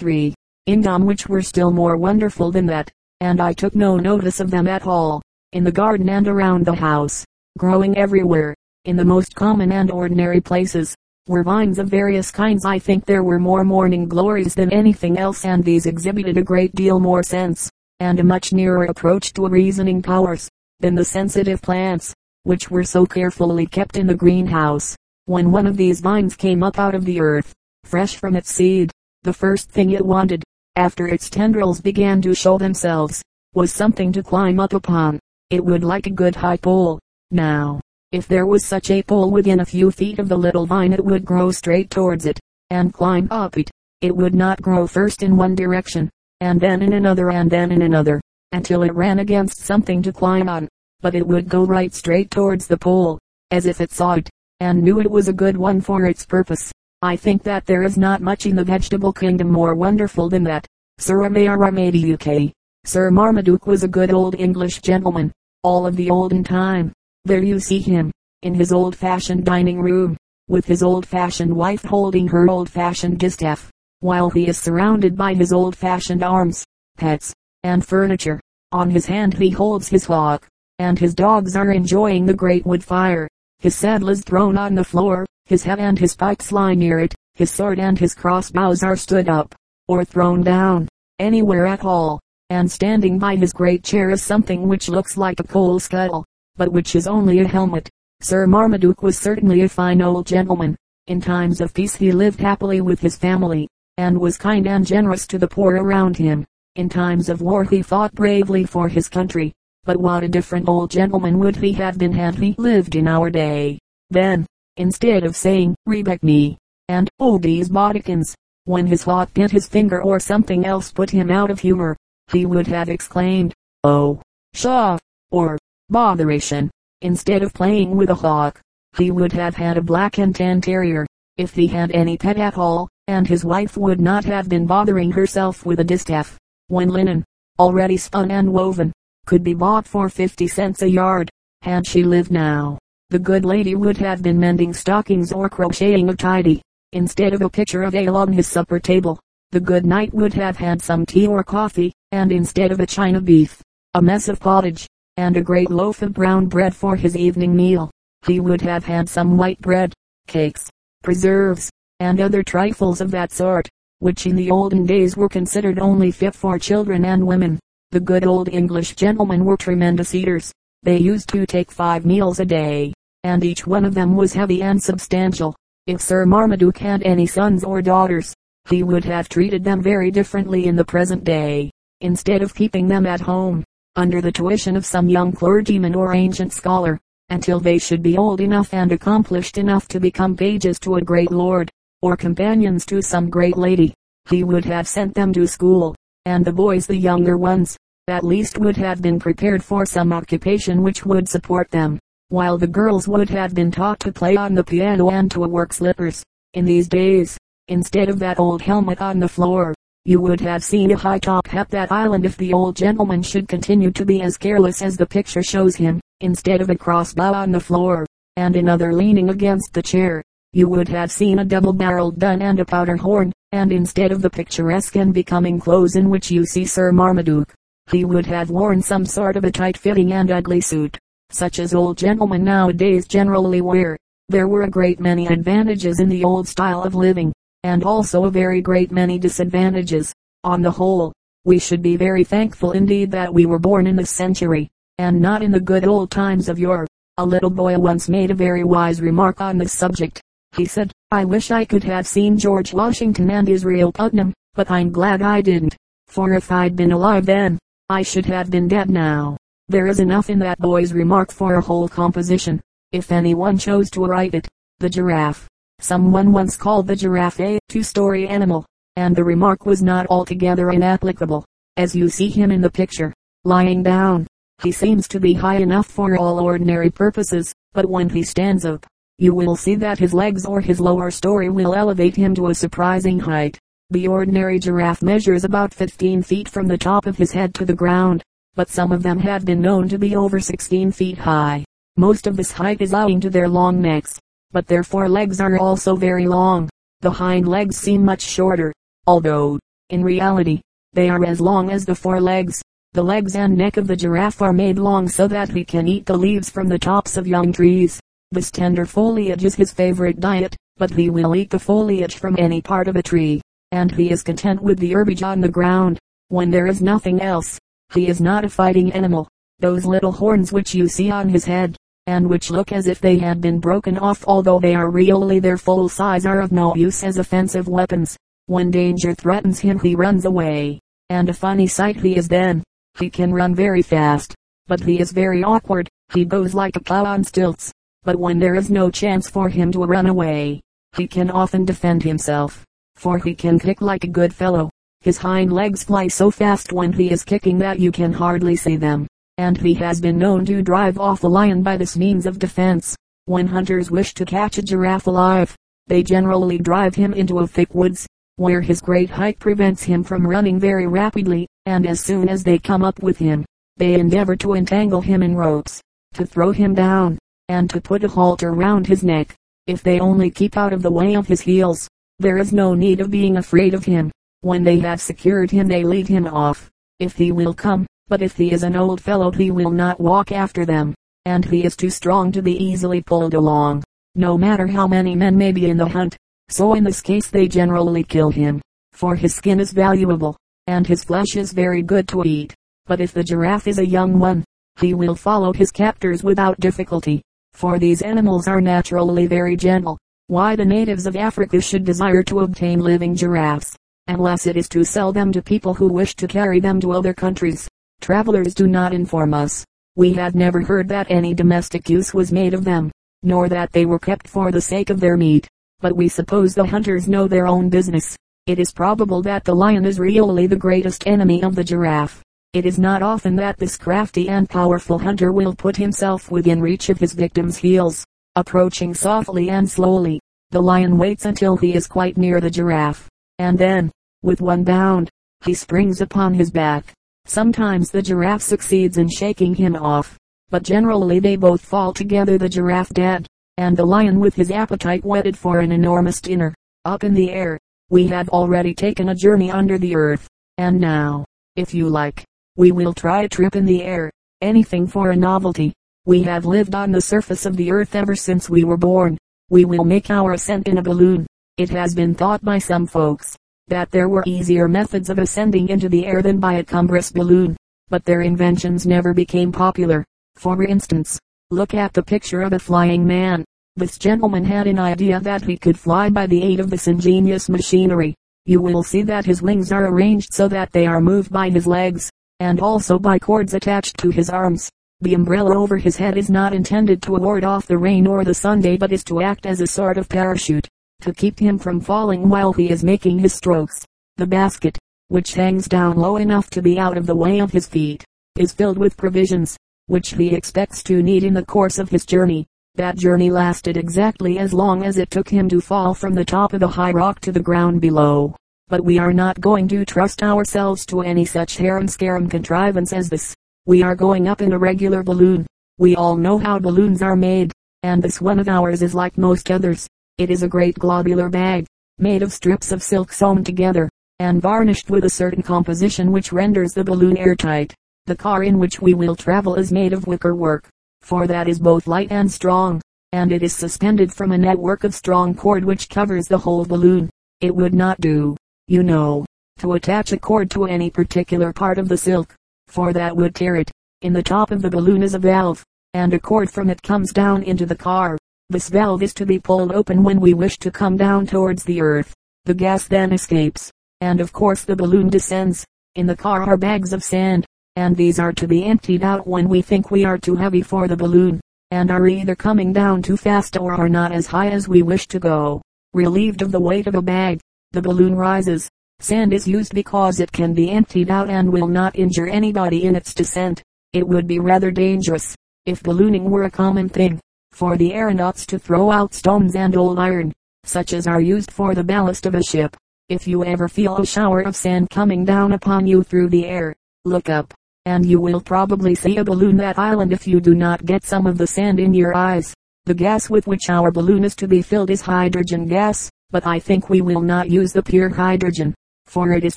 three Ingam which were still more wonderful than that, and I took no notice of them at all. In the garden and around the house, growing everywhere, in the most common and ordinary places, were vines of various kinds. I think there were more morning glories than anything else and these exhibited a great deal more sense, and a much nearer approach to reasoning powers, than the sensitive plants, which were so carefully kept in the greenhouse. When one of these vines came up out of the earth, fresh from its seed, the first thing it wanted, after its tendrils began to show themselves, was something to climb up upon. It would like a good high pole. Now, if there was such a pole within a few feet of the little vine it would grow straight towards it, and climb up it. It would not grow first in one direction, and then in another and then in another, until it ran against something to climb on, but it would go right straight towards the pole, as if it saw it, and knew it was a good one for its purpose. I think that there is not much in the vegetable kingdom more wonderful than that. Sir UK. Sir Marmaduke was a good old English gentleman, all of the olden time. There you see him, in his old-fashioned dining room, with his old-fashioned wife holding her old-fashioned distaff, while he is surrounded by his old-fashioned arms, pets, and furniture. On his hand he holds his hawk, and his dogs are enjoying the great wood fire. His saddle is thrown on the floor, his head and his pikes lie near it, his sword and his crossbows are stood up, or thrown down, anywhere at all, and standing by his great chair is something which looks like a coal scuttle, but which is only a helmet. Sir Marmaduke was certainly a fine old gentleman. In times of peace he lived happily with his family, and was kind and generous to the poor around him. In times of war he fought bravely for his country, but what a different old gentleman would he have been had he lived in our day. Then, instead of saying, Rebeck me, and, oh these bodikins, when his hawk bit his finger or something else put him out of humor, he would have exclaimed, oh, pshaw, or, botheration. Instead of playing with a hawk, he would have had a black and tan terrier, if he had any pet at all, and his wife would not have been bothering herself with a distaff, when linen, already spun and woven, could be bought for 50 cents a yard. Had she lived now, the good lady would have been mending stockings or crocheting a tidy. Instead of a pitcher of ale on his supper table, the good knight would have had some tea or coffee, and instead of a china beef, a mess of pottage, and a great loaf of brown bread for his evening meal. He would have had some white bread, cakes, preserves, and other trifles of that sort, which in the olden days were considered only fit for children and women. The good old English gentlemen were tremendous eaters. They used to take five meals a day, and each one of them was heavy and substantial. If Sir Marmaduke had any sons or daughters, he would have treated them very differently in the present day. Instead of keeping them at home, under the tuition of some young clergyman or ancient scholar, until they should be old enough and accomplished enough to become pages to a great lord, or companions to some great lady, he would have sent them to school and the boys the younger ones, at least would have been prepared for some occupation which would support them, while the girls would have been taught to play on the piano and to work slippers. In these days, instead of that old helmet on the floor, you would have seen a high top hat that island if the old gentleman should continue to be as careless as the picture shows him, instead of a crossbow on the floor, and another leaning against the chair. You would have seen a double-barreled gun and a powder horn, and instead of the picturesque and becoming clothes in which you see Sir Marmaduke, he would have worn some sort of a tight-fitting and ugly suit, such as old gentlemen nowadays generally wear. There were a great many advantages in the old style of living, and also a very great many disadvantages. On the whole, we should be very thankful indeed that we were born in this century, and not in the good old times of yore. A little boy once made a very wise remark on this subject. He said, I wish I could have seen George Washington and Israel Putnam, but I'm glad I didn't, for if I'd been alive then, I should have been dead now. There is enough in that boy's remark for a whole composition, if anyone chose to write it. The giraffe. Someone once called the giraffe a two-story animal, and the remark was not altogether inapplicable. As you see him in the picture, lying down, he seems to be high enough for all ordinary purposes, but when he stands up, you will see that his legs or his lower story will elevate him to a surprising height. The ordinary giraffe measures about 15 feet from the top of his head to the ground, but some of them have been known to be over 16 feet high. Most of this height is owing to their long necks, but their forelegs are also very long. The hind legs seem much shorter, although, In reality, they are as long as the forelegs. The legs and neck of the giraffe are made long so that he can eat the leaves from the tops of young trees. This tender foliage is his favorite diet, but he will eat the foliage from any part of a tree, and he is content with the herbage on the ground. When there is nothing else, he is not a fighting animal. Those little horns which you see on his head, and which look as if they had been broken off although they are really their full size are of no use as offensive weapons. When danger threatens him he runs away, and a funny sight he is then. He can run very fast, but he is very awkward. He goes like a cow on stilts. But when there is no chance for him to run away, he can often defend himself, for he can kick like a good fellow. His hind legs fly so fast when he is kicking that you can hardly see them, and he has been known to drive off a lion by this means of defense. When hunters wish to catch a giraffe alive, they generally drive him into a thick woods, where his great height prevents him from running very rapidly, and as soon as they come up with him, they endeavor to entangle him in ropes, to throw him down, and to put a halter round his neck. If they only keep out of the way of his heels, there is no need of being afraid of him. When they have secured him they lead him off, if he will come, but if he is an old fellow he will not walk after them, and he is too strong to be easily pulled along, no matter how many men may be in the hunt. So in this case they generally kill him, for his skin is valuable, and his flesh is very good to eat. But if the giraffe is a young one, he will follow his captors without difficulty, for these animals are naturally very gentle. Why the natives of Africa should desire to obtain living giraffes, unless it is to sell them to people who wish to carry them to other countries. Travelers do not inform us. We have never heard that any domestic use was made of them, nor that they were kept for the sake of their meat but we suppose the hunters know their own business. It is probable that the lion is really the greatest enemy of the giraffe. It is not often that this crafty and powerful hunter will put himself within reach of his victim's heels. Approaching softly and slowly, the lion waits until he is quite near the giraffe, and then, with one bound, he springs upon his back. Sometimes the giraffe succeeds in shaking him off, but generally they both fall together the giraffe dead and the lion with his appetite whetted for an enormous dinner. Up in the air, we have already taken a journey under the earth, and now, if you like, we will try a trip in the air, anything for a novelty. We have lived on the surface of the earth ever since we were born. We will make our ascent in a balloon. It has been thought by some folks that there were easier methods of ascending into the air than by a cumbrous balloon, but their inventions never became popular. For instance, look at the picture of a flying man. This gentleman had an idea that he could fly by the aid of this ingenious machinery. You will see that his wings are arranged so that they are moved by his legs, and also by cords attached to his arms. The umbrella over his head is not intended to ward off the rain or the Sunday but is to act as a sort of parachute, to keep him from falling while he is making his strokes. The basket, which hangs down low enough to be out of the way of his feet, is filled with provisions, which he expects to need in the course of his journey. That journey lasted exactly as long as it took him to fall from the top of the high rock to the ground below. But we are not going to trust ourselves to any such harum-scarum contrivance as this. We are going up in a regular balloon. We all know how balloons are made, and this one of ours is like most others. It is a great globular bag, made of strips of silk sewn together, and varnished with a certain composition which renders the balloon airtight. The car in which we will travel is made of wicker work, for that is both light and strong, and it is suspended from a network of strong cord which covers the whole balloon. It would not do, you know, to attach a cord to any particular part of the silk, for that would tear it. In the top of the balloon is a valve, and a cord from it comes down into the car. This valve is to be pulled open when we wish to come down towards the earth. The gas then escapes, and of course the balloon descends. In the car are bags of sand, and these are to be emptied out when we think we are too heavy for the balloon, and are either coming down too fast or are not as high as we wish to go. Relieved of the weight of a bag, the balloon rises. Sand is used because it can be emptied out and will not injure anybody in its descent. It would be rather dangerous, if ballooning were a common thing, for the aeronauts to throw out stones and old iron, such as are used for the ballast of a ship. If you ever feel a shower of sand coming down upon you through the air, look up and you will probably see a balloon that island if you do not get some of the sand in your eyes. The gas with which our balloon is to be filled is hydrogen gas, but I think we will not use the pure hydrogen, for it is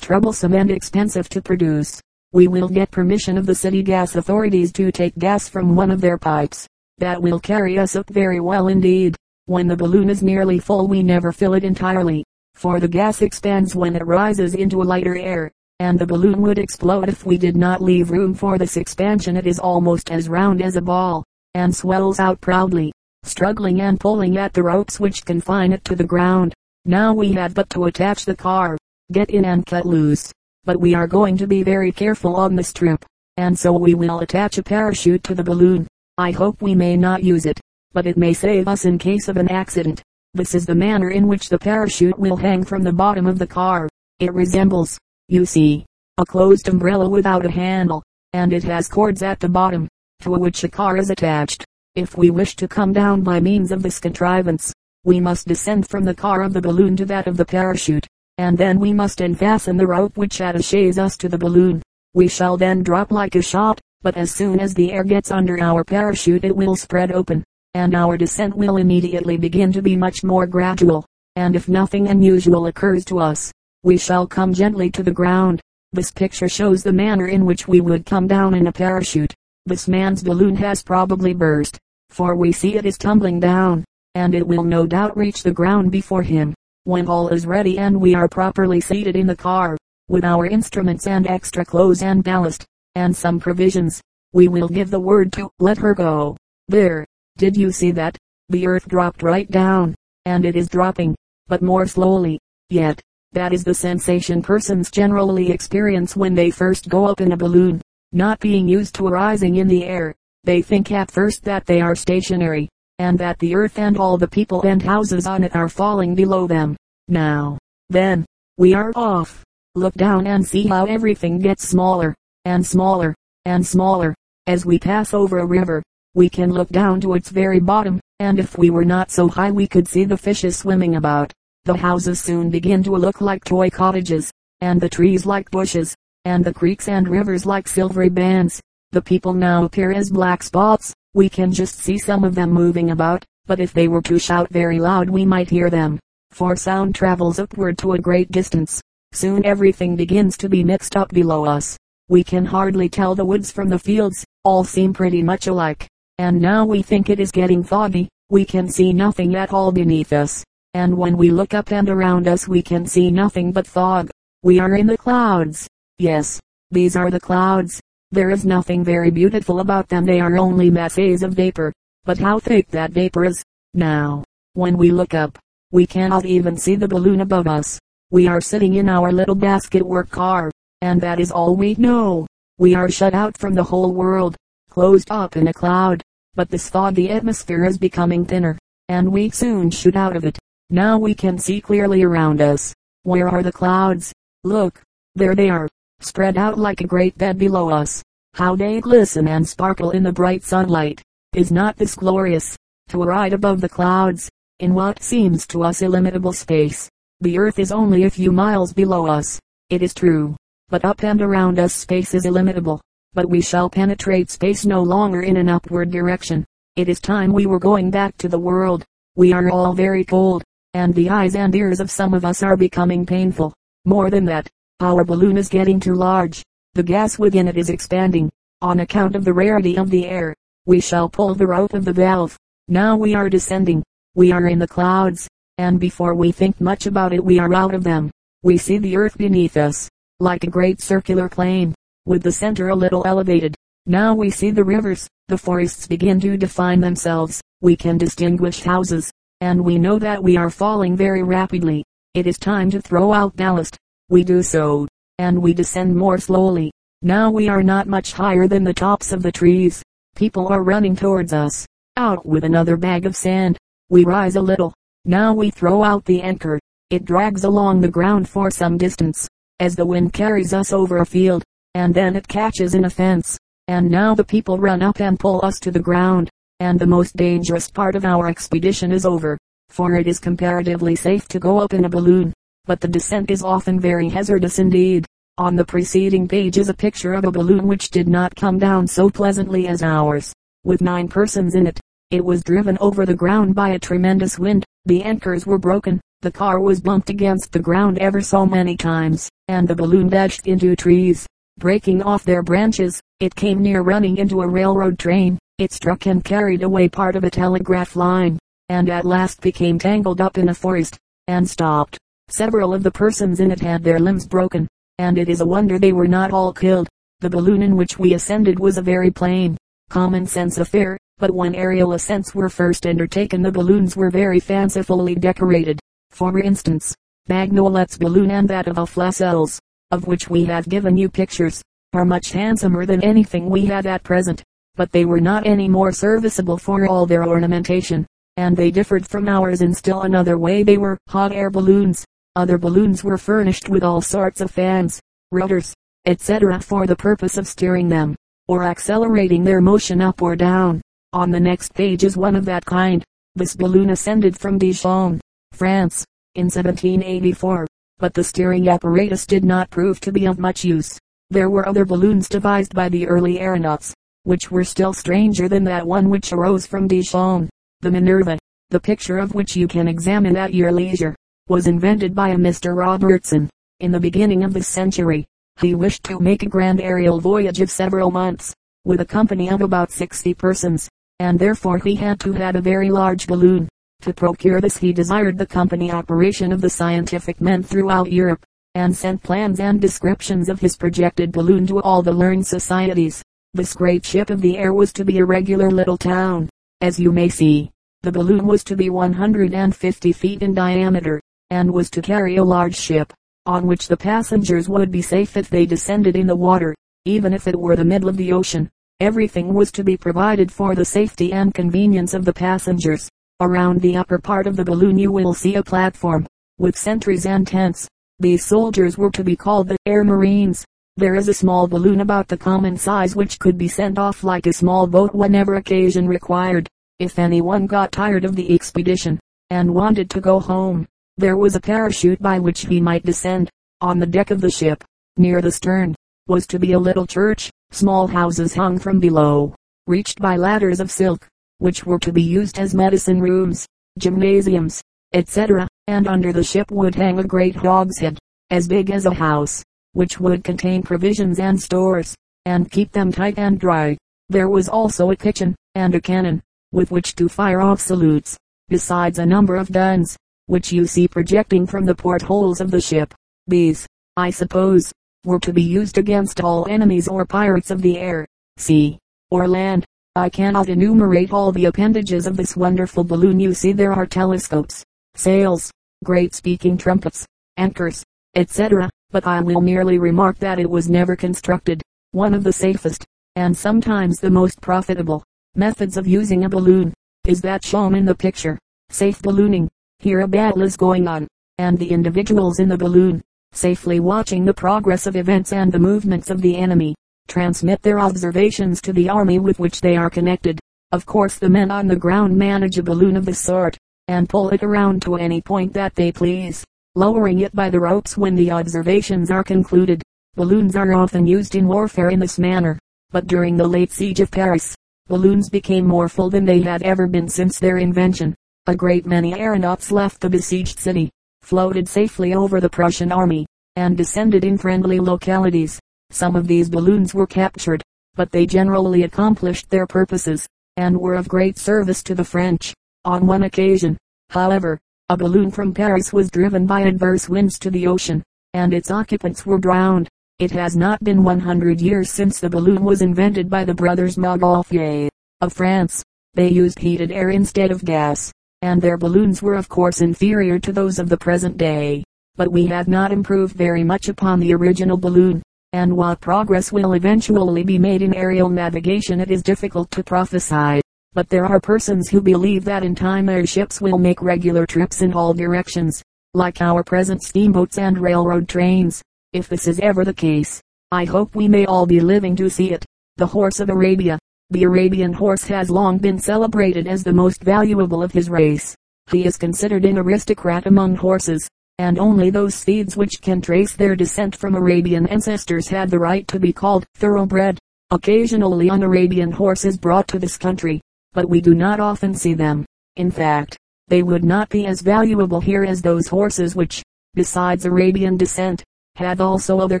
troublesome and expensive to produce. We will get permission of the city gas authorities to take gas from one of their pipes. That will carry us up very well indeed. When the balloon is nearly full we never fill it entirely, for the gas expands when it rises into a lighter air, and the balloon would explode if we did not leave room for this expansion. It is almost as round as a ball, and swells out proudly, struggling and pulling at the ropes which confine it to the ground. Now we have but to attach the car, get in and cut loose. But we are going to be very careful on this trip, and so we will attach a parachute to the balloon. I hope we may not use it, but it may save us in case of an accident. This is the manner in which the parachute will hang from the bottom of the car. It resembles, you see, a closed umbrella without a handle, and it has cords at the bottom, to which the car is attached. If we wish to come down by means of this contrivance, we must descend from the car of the balloon to that of the parachute, and then we must unfasten the rope which attaches us to the balloon. We shall then drop like a shot, but as soon as the air gets under our parachute it will spread open, and our descent will immediately begin to be much more gradual, and if nothing unusual occurs to us, we shall come gently to the ground. This picture shows the manner in which we would come down in a parachute. This man's balloon has probably burst, for we see it is tumbling down, and it will no doubt reach the ground before him. When all is ready and we are properly seated in the car, with our instruments and extra clothes and ballast, and some provisions, we will give the word to let her go. There, did you see that? The earth dropped right down, and it is dropping, but more slowly. Yet, that is the sensation persons generally experience when they first go up in a balloon. Not being used to rising in the air, they think at first that they are stationary, and that the earth and all the people and houses on it are falling below them. Now, then, we are off. Look down and see how everything gets smaller, and smaller, and smaller, as we pass over a river we can look down to its very bottom, and if we were not so high we could see the fishes swimming about. The houses soon begin to look like toy cottages, and the trees like bushes, and the creeks and rivers like silvery bands. The people now appear as black spots. We can just see some of them moving about, but if they were to shout very loud we might hear them, for sound travels upward to a great distance. Soon everything begins to be mixed up below us. We can hardly tell the woods from the fields, all seem pretty much alike and now we think it is getting foggy. We can see nothing at all beneath us, and when we look up and around us we can see nothing but fog. We are in the clouds. Yes, these are the clouds. There is nothing very beautiful about them. They are only masses of vapor. But how thick that vapor is. Now, when we look up, we cannot even see the balloon above us. We are sitting in our little basket work car, and that is all we know. We are shut out from the whole world closed up in a cloud. But this foggy atmosphere is becoming thinner, and we soon shoot out of it. Now we can see clearly around us. Where are the clouds? Look, there they are, spread out like a great bed below us. How they glisten and sparkle in the bright sunlight. Is not this glorious? To ride above the clouds, in what seems to us illimitable space. The earth is only a few miles below us. It is true. But up and around us space is illimitable but we shall penetrate space no longer in an upward direction. It is time we were going back to the world. We are all very cold, and the eyes and ears of some of us are becoming painful. More than that, our balloon is getting too large. The gas within it is expanding. On account of the rarity of the air, we shall pull the rope of the valve. Now we are descending. We are in the clouds, and before we think much about it we are out of them. We see the earth beneath us, like a great circular plane with the center a little elevated. Now we see the rivers, the forests begin to define themselves, we can distinguish houses, and we know that we are falling very rapidly. It is time to throw out ballast. We do so, and we descend more slowly. Now we are not much higher than the tops of the trees. People are running towards us. Out with another bag of sand. We rise a little. Now we throw out the anchor. It drags along the ground for some distance. As the wind carries us over a field, and then it catches in a fence. And now the people run up and pull us to the ground, and the most dangerous part of our expedition is over, for it is comparatively safe to go up in a balloon, but the descent is often very hazardous indeed. On the preceding page is a picture of a balloon which did not come down so pleasantly as ours, with nine persons in it. It was driven over the ground by a tremendous wind, the anchors were broken, the car was bumped against the ground ever so many times, and the balloon dashed into trees. Breaking off their branches, it came near running into a railroad train. It struck and carried away part of a telegraph line, and at last became tangled up in a forest, and stopped. Several of the persons in it had their limbs broken, and it is a wonder they were not all killed. The balloon in which we ascended was a very plain, common sense affair, but when aerial ascents were first undertaken the balloons were very fancifully decorated. For instance, Bagnolet's balloon and that of Lascelles, of which we have given you pictures, are much handsomer than anything we have at present, but they were not any more serviceable for all their ornamentation, and they differed from ours in still another way they were hot air balloons. Other balloons were furnished with all sorts of fans, rudders, etc. for the purpose of steering them, or accelerating their motion up or down. On the next page is one of that kind. This balloon ascended from Dijon, France, in 1784, but the steering apparatus did not prove to be of much use. There were other balloons devised by the early aeronauts, which were still stranger than that one which arose from Dijon. The Minerva, the picture of which you can examine at your leisure, was invented by a Mr. Robertson, in the beginning of this century. He wished to make a grand aerial voyage of several months, with a company of about 60 persons, and therefore he had to have a very large balloon. To procure this he desired the company operation of the scientific men throughout Europe, and sent plans and descriptions of his projected balloon to all the learned societies. This great ship of the air was to be a regular little town. As you may see, the balloon was to be 150 feet in diameter, and was to carry a large ship, on which the passengers would be safe if they descended in the water, even if it were the middle of the ocean. Everything was to be provided for the safety and convenience of the passengers. Around the upper part of the balloon you will see a platform, with sentries and tents. These soldiers were to be called the Air Marines. There is a small balloon about the common size which could be sent off like a small boat whenever occasion required. If anyone got tired of the expedition, and wanted to go home, there was a parachute by which he might descend. On the deck of the ship, near the stern, was to be a little church, small houses hung from below, reached by ladders of silk which were to be used as medicine rooms, gymnasiums, etc., and under the ship would hang a great hogshead, as big as a house, which would contain provisions and stores, and keep them tight and dry. There was also a kitchen, and a cannon, with which to fire off salutes, besides a number of guns, which you see projecting from the portholes of the ship. These, I suppose, were to be used against all enemies or pirates of the air, sea, or land. I cannot enumerate all the appendages of this wonderful balloon. You see there are telescopes, sails, great speaking trumpets, anchors, etc. But I will merely remark that it was never constructed. One of the safest, and sometimes the most profitable, methods of using a balloon, is that shown in the picture. Safe ballooning. Here a battle is going on, and the individuals in the balloon, safely watching the progress of events and the movements of the enemy, transmit their observations to the army with which they are connected. Of course the men on the ground manage a balloon of this sort, and pull it around to any point that they please, lowering it by the ropes when the observations are concluded. Balloons are often used in warfare in this manner, but during the late siege of Paris, balloons became more full than they had ever been since their invention. A great many aeronauts left the besieged city, floated safely over the Prussian army, and descended in friendly localities. Some of these balloons were captured, but they generally accomplished their purposes, and were of great service to the French. On one occasion, however, a balloon from Paris was driven by adverse winds to the ocean, and its occupants were drowned. It has not been 100 years since the balloon was invented by the brothers Montgolfier, of France. They used heated air instead of gas, and their balloons were of course inferior to those of the present day. But we have not improved very much upon the original balloon and what progress will eventually be made in aerial navigation it is difficult to prophesy. But there are persons who believe that in time airships will make regular trips in all directions, like our present steamboats and railroad trains. If this is ever the case, I hope we may all be living to see it. The horse of Arabia. The Arabian horse has long been celebrated as the most valuable of his race. He is considered an aristocrat among horses and only those steeds which can trace their descent from Arabian ancestors had the right to be called thoroughbred. Occasionally an Arabian horse is brought to this country, but we do not often see them. In fact, they would not be as valuable here as those horses which, besides Arabian descent, have also other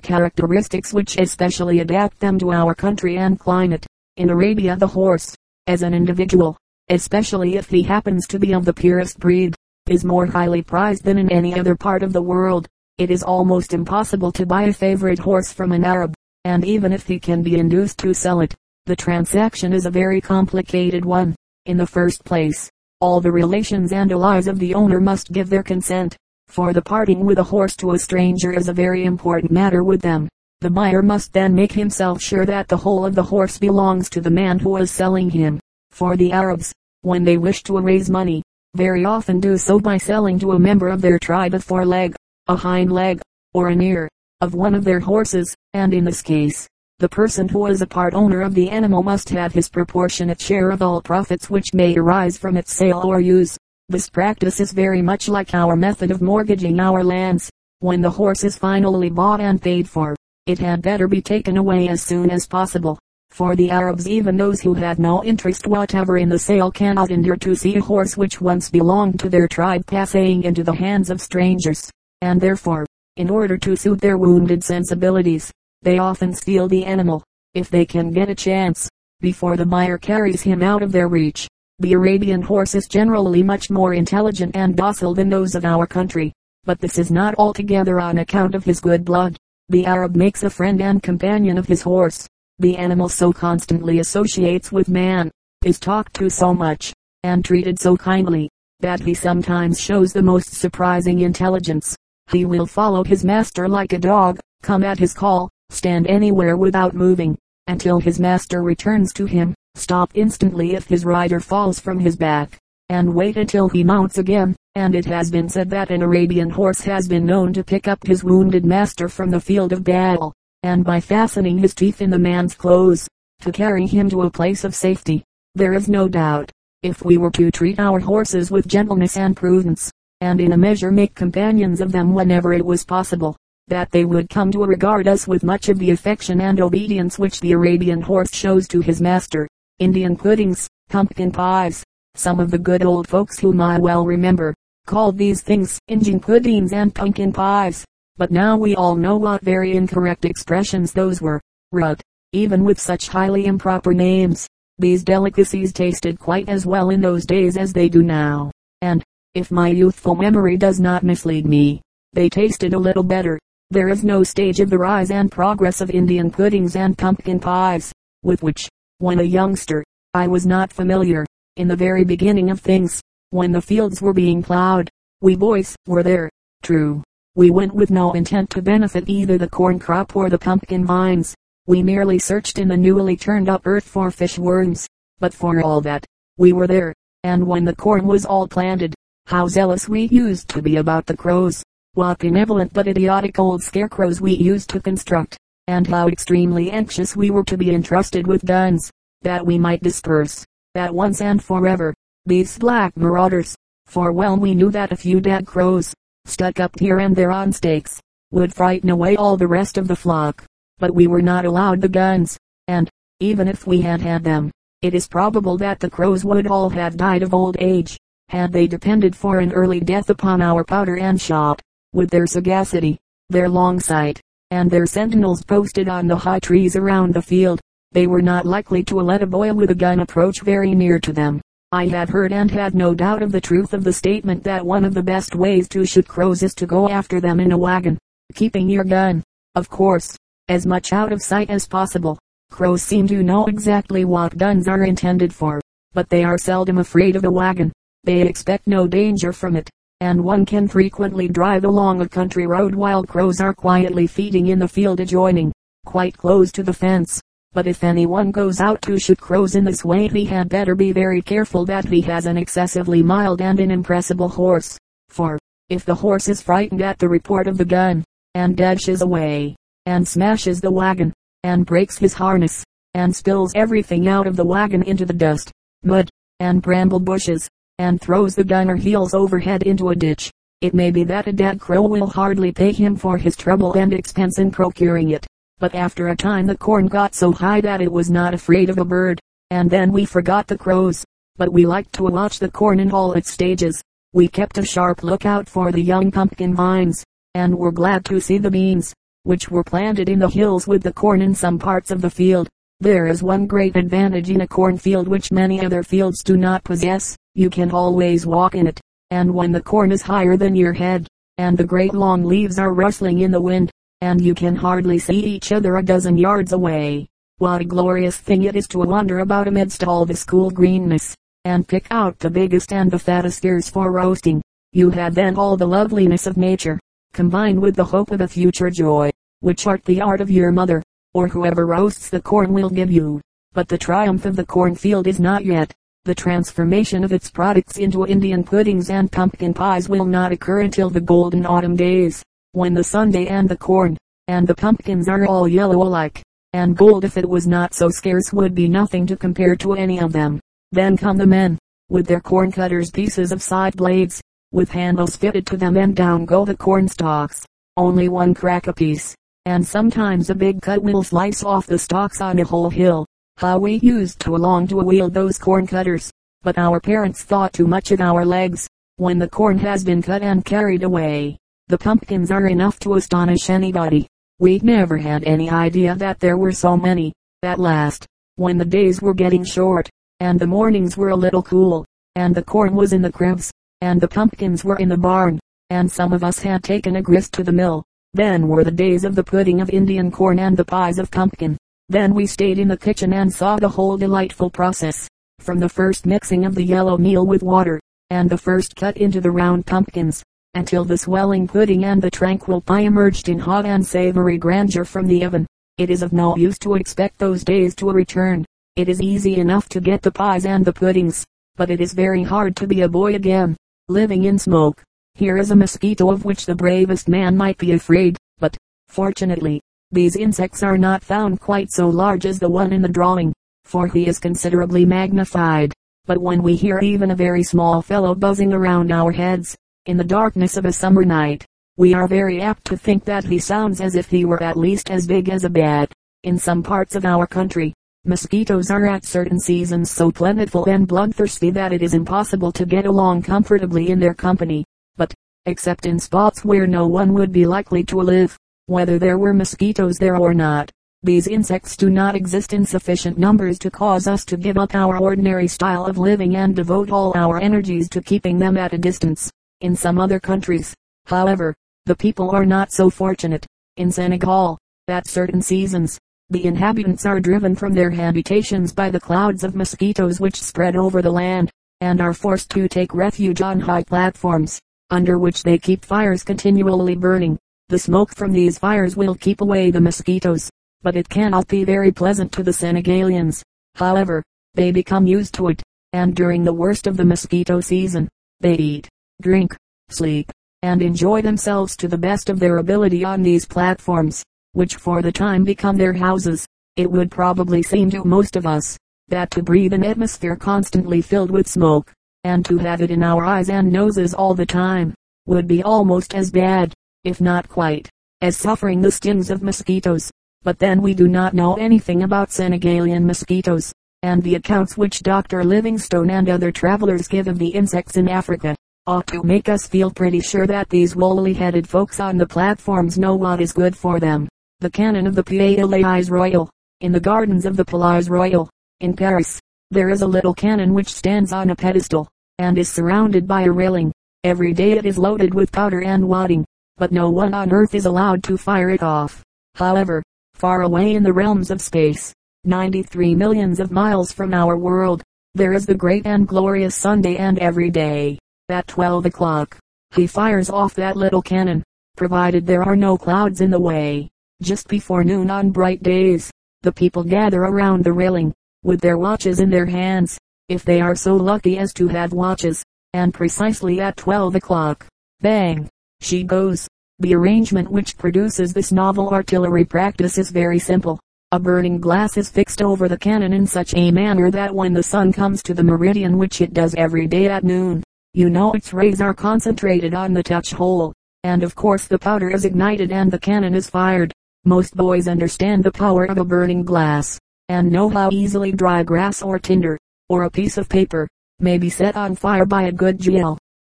characteristics which especially adapt them to our country and climate. In Arabia the horse, as an individual, especially if he happens to be of the purest breed, is more highly prized than in any other part of the world. It is almost impossible to buy a favorite horse from an Arab, and even if he can be induced to sell it, the transaction is a very complicated one. In the first place, all the relations and allies of the owner must give their consent for the parting with a horse to a stranger is a very important matter with them. The buyer must then make himself sure that the whole of the horse belongs to the man who is selling him. For the Arabs, when they wish to raise money, very often do so by selling to a member of their tribe a foreleg, a hind leg, or an ear, of one of their horses, and in this case, the person who is a part owner of the animal must have his proportionate share of all profits which may arise from its sale or use. This practice is very much like our method of mortgaging our lands. When the horse is finally bought and paid for, it had better be taken away as soon as possible. For the Arabs even those who had no interest whatever in the sale cannot endure to see a horse which once belonged to their tribe passing into the hands of strangers. And therefore, in order to suit their wounded sensibilities, they often steal the animal, if they can get a chance, before the buyer carries him out of their reach. The Arabian horse is generally much more intelligent and docile than those of our country, but this is not altogether on account of his good blood. The Arab makes a friend and companion of his horse. The animal so constantly associates with man, is talked to so much, and treated so kindly, that he sometimes shows the most surprising intelligence. He will follow his master like a dog, come at his call, stand anywhere without moving, until his master returns to him stop instantly if his rider falls from his back, and wait until he mounts again, and it has been said that an Arabian horse has been known to pick up his wounded master from the field of battle, and by fastening his teeth in the man's clothes, to carry him to a place of safety. There is no doubt, if we were to treat our horses with gentleness and prudence, and in a measure make companions of them whenever it was possible, that they would come to regard us with much of the affection and obedience which the Arabian horse shows to his master. Indian puddings, pumpkin pies. Some of the good old folks whom I well remember, called these things Indian puddings and pumpkin pies. But now we all know what very incorrect expressions those were. Rut, even with such highly improper names, these delicacies tasted quite as well in those days as they do now. And, if my youthful memory does not mislead me, they tasted a little better. There is no stage of the rise and progress of Indian puddings and pumpkin pies, with which, when a youngster, I was not familiar. In the very beginning of things, when the fields were being plowed, we boys were there. True, we went with no intent to benefit either the corn crop or the pumpkin vines. We merely searched in the newly turned up earth for fish worms. But for all that, we were there. And when the corn was all planted, how zealous we used to be about the crows. What benevolent but idiotic old scarecrows we used to construct and how extremely anxious we were to be entrusted with guns, that we might disperse, at once and forever, these black marauders. For well we knew that a few dead crows, stuck up here and there on stakes, would frighten away all the rest of the flock. But we were not allowed the guns, and, even if we had had them, it is probable that the crows would all have died of old age, had they depended for an early death upon our powder and shot. With their sagacity, their long sight, and their sentinels posted on the high trees around the field. They were not likely to let a boy with a gun approach very near to them. I had heard and had no doubt of the truth of the statement that one of the best ways to shoot crows is to go after them in a wagon, keeping your gun, of course, as much out of sight as possible. Crows seem to know exactly what guns are intended for, but they are seldom afraid of a wagon. They expect no danger from it and one can frequently drive along a country road while crows are quietly feeding in the field adjoining, quite close to the fence. But if anyone goes out to shoot crows in this way he had better be very careful that he has an excessively mild and an impressible horse. For, if the horse is frightened at the report of the gun, and dashes away, and smashes the wagon, and breaks his harness, and spills everything out of the wagon into the dust, mud, and bramble bushes, and throws the gunner heels over head into a ditch. It may be that a dead crow will hardly pay him for his trouble and expense in procuring it. But after a time the corn got so high that it was not afraid of a bird, and then we forgot the crows. But we liked to watch the corn in all its stages. We kept a sharp lookout for the young pumpkin vines, and were glad to see the beans, which were planted in the hills with the corn in some parts of the field. There is one great advantage in a cornfield which many other fields do not possess. You can always walk in it, and when the corn is higher than your head, and the great long leaves are rustling in the wind, and you can hardly see each other a dozen yards away. What a glorious thing it is to wander about amidst all this cool greenness, and pick out the biggest and the fattest ears for roasting. You have then all the loveliness of nature, combined with the hope of a future joy, which art the art of your mother, or whoever roasts the corn will give you. But the triumph of the cornfield is not yet. The transformation of its products into Indian puddings and pumpkin pies will not occur until the golden autumn days, when the Sunday and the corn, and the pumpkins are all yellow alike, and gold if it was not so scarce would be nothing to compare to any of them. Then come the men, with their corn cutters pieces of side blades, with handles fitted to them and down go the corn stalks, only one crack apiece, and sometimes a big cut will slice off the stalks on a whole hill. How we used to long to wield those corn cutters, but our parents thought too much of our legs. When the corn has been cut and carried away, the pumpkins are enough to astonish anybody. We never had any idea that there were so many. At last, when the days were getting short, and the mornings were a little cool, and the corn was in the cribs, and the pumpkins were in the barn, and some of us had taken a grist to the mill, then were the days of the pudding of Indian corn and the pies of pumpkin. Then we stayed in the kitchen and saw the whole delightful process, from the first mixing of the yellow meal with water, and the first cut into the round pumpkins, until the swelling pudding and the tranquil pie emerged in hot and savory grandeur from the oven. It is of no use to expect those days to return. It is easy enough to get the pies and the puddings, but it is very hard to be a boy again, living in smoke. Here is a mosquito of which the bravest man might be afraid, but, fortunately, these insects are not found quite so large as the one in the drawing, for he is considerably magnified. But when we hear even a very small fellow buzzing around our heads, in the darkness of a summer night, we are very apt to think that he sounds as if he were at least as big as a bat. In some parts of our country, mosquitoes are at certain seasons so plentiful and bloodthirsty that it is impossible to get along comfortably in their company. But, except in spots where no one would be likely to live, whether there were mosquitoes there or not. These insects do not exist in sufficient numbers to cause us to give up our ordinary style of living and devote all our energies to keeping them at a distance. In some other countries, however, the people are not so fortunate. In Senegal, at certain seasons, the inhabitants are driven from their habitations by the clouds of mosquitoes which spread over the land, and are forced to take refuge on high platforms, under which they keep fires continually burning. The smoke from these fires will keep away the mosquitoes, but it cannot be very pleasant to the Senegalians. However, they become used to it, and during the worst of the mosquito season, they eat, drink, sleep, and enjoy themselves to the best of their ability on these platforms, which for the time become their houses. It would probably seem to most of us, that to breathe an atmosphere constantly filled with smoke, and to have it in our eyes and noses all the time, would be almost as bad, if not quite, as suffering the stings of mosquitoes. But then we do not know anything about Senegalian mosquitoes, and the accounts which Dr. Livingstone and other travelers give of the insects in Africa, ought to make us feel pretty sure that these woolly-headed folks on the platforms know what is good for them. The cannon of the Palais Royal, in the gardens of the Palais Royal, in Paris, there is a little cannon which stands on a pedestal, and is surrounded by a railing. Every day it is loaded with powder and wadding but no one on earth is allowed to fire it off. However, far away in the realms of space, 93 millions of miles from our world, there is the great and glorious Sunday and every day, at 12 o'clock, he fires off that little cannon, provided there are no clouds in the way. Just before noon on bright days, the people gather around the railing, with their watches in their hands, if they are so lucky as to have watches, and precisely at 12 o'clock, bang, she goes. The arrangement which produces this novel artillery practice is very simple. A burning glass is fixed over the cannon in such a manner that when the sun comes to the meridian which it does every day at noon, you know its rays are concentrated on the touch hole, and of course the powder is ignited and the cannon is fired. Most boys understand the power of a burning glass, and know how easily dry grass or tinder, or a piece of paper, may be set on fire by a good gel.